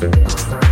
Thanks.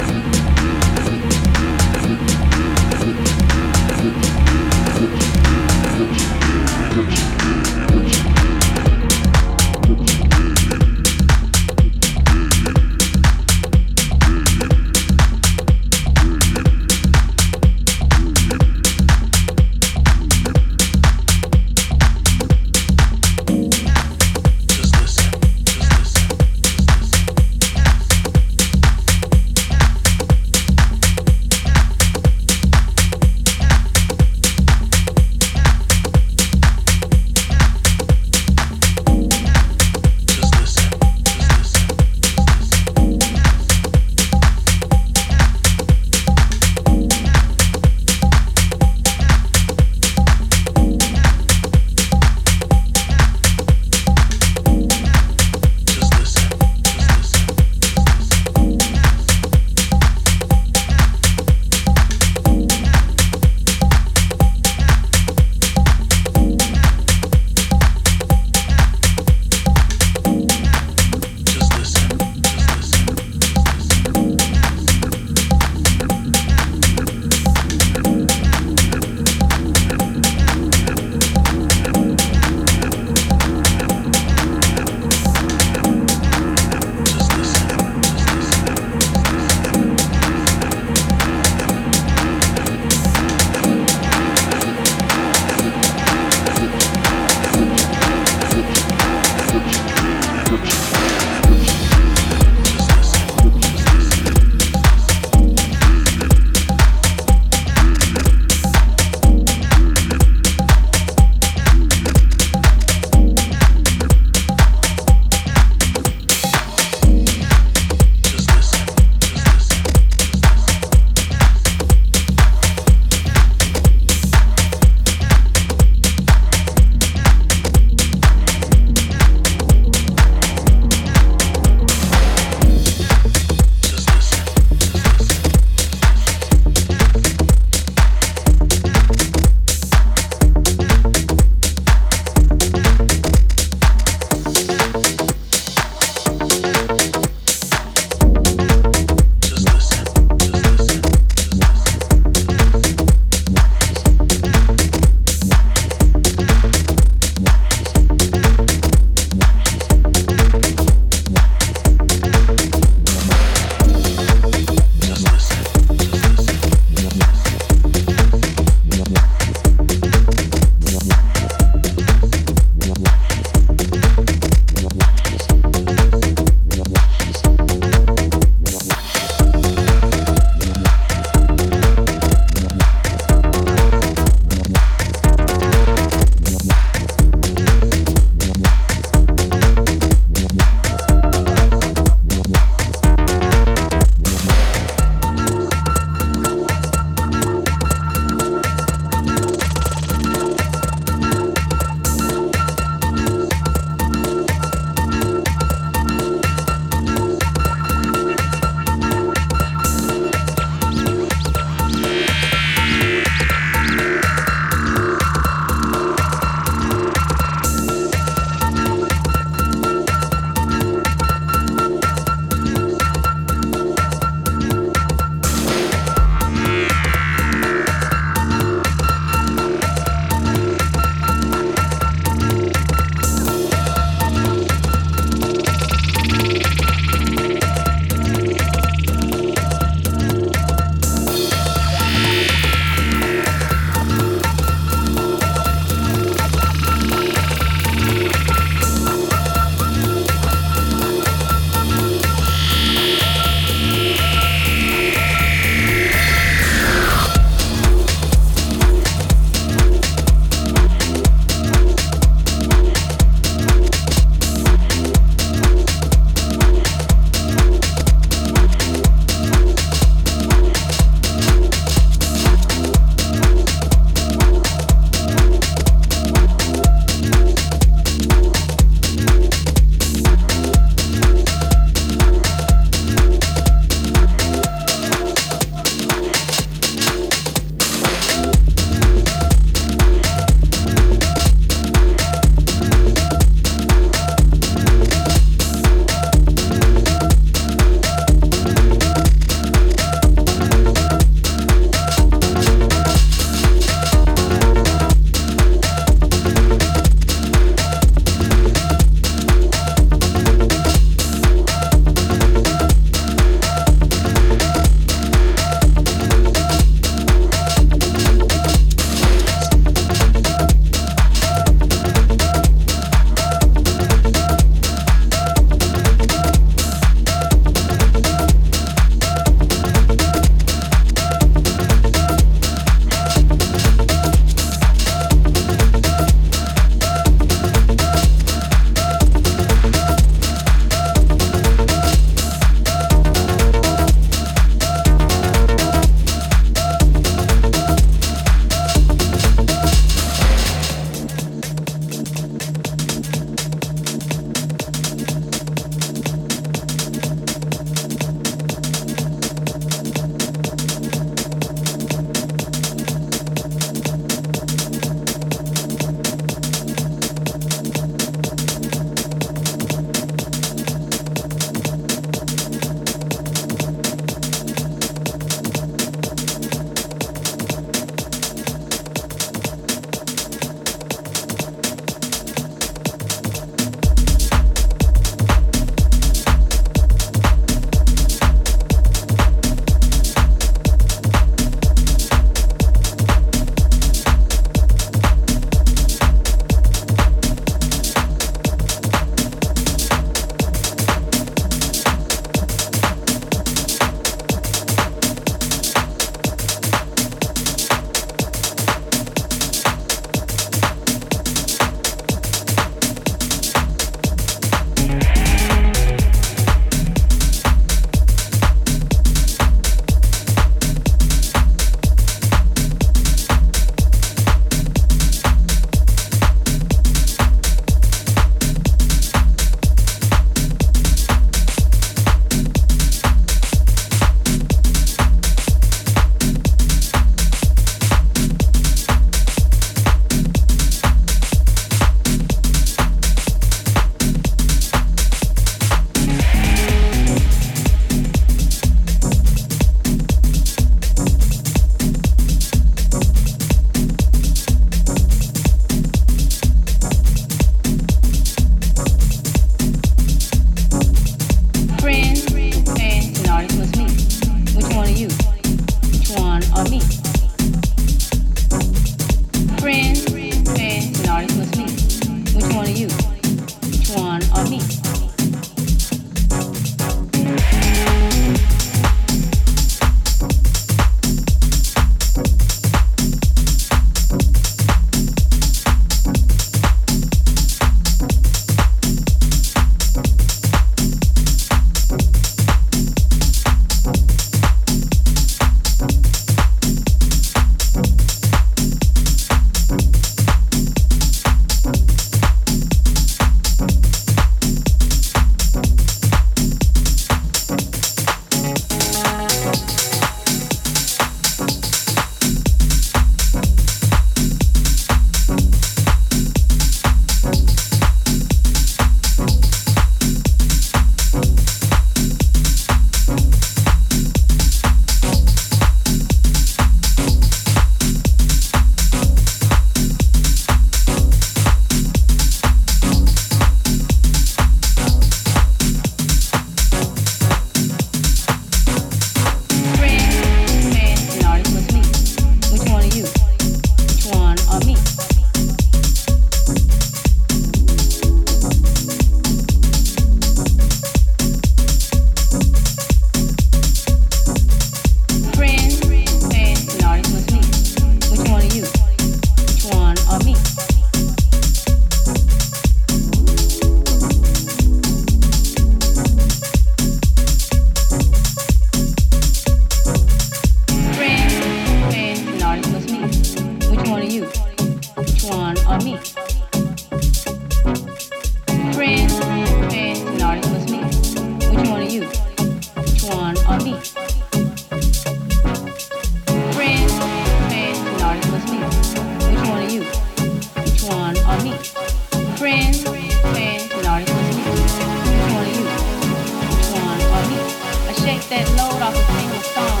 off a single song.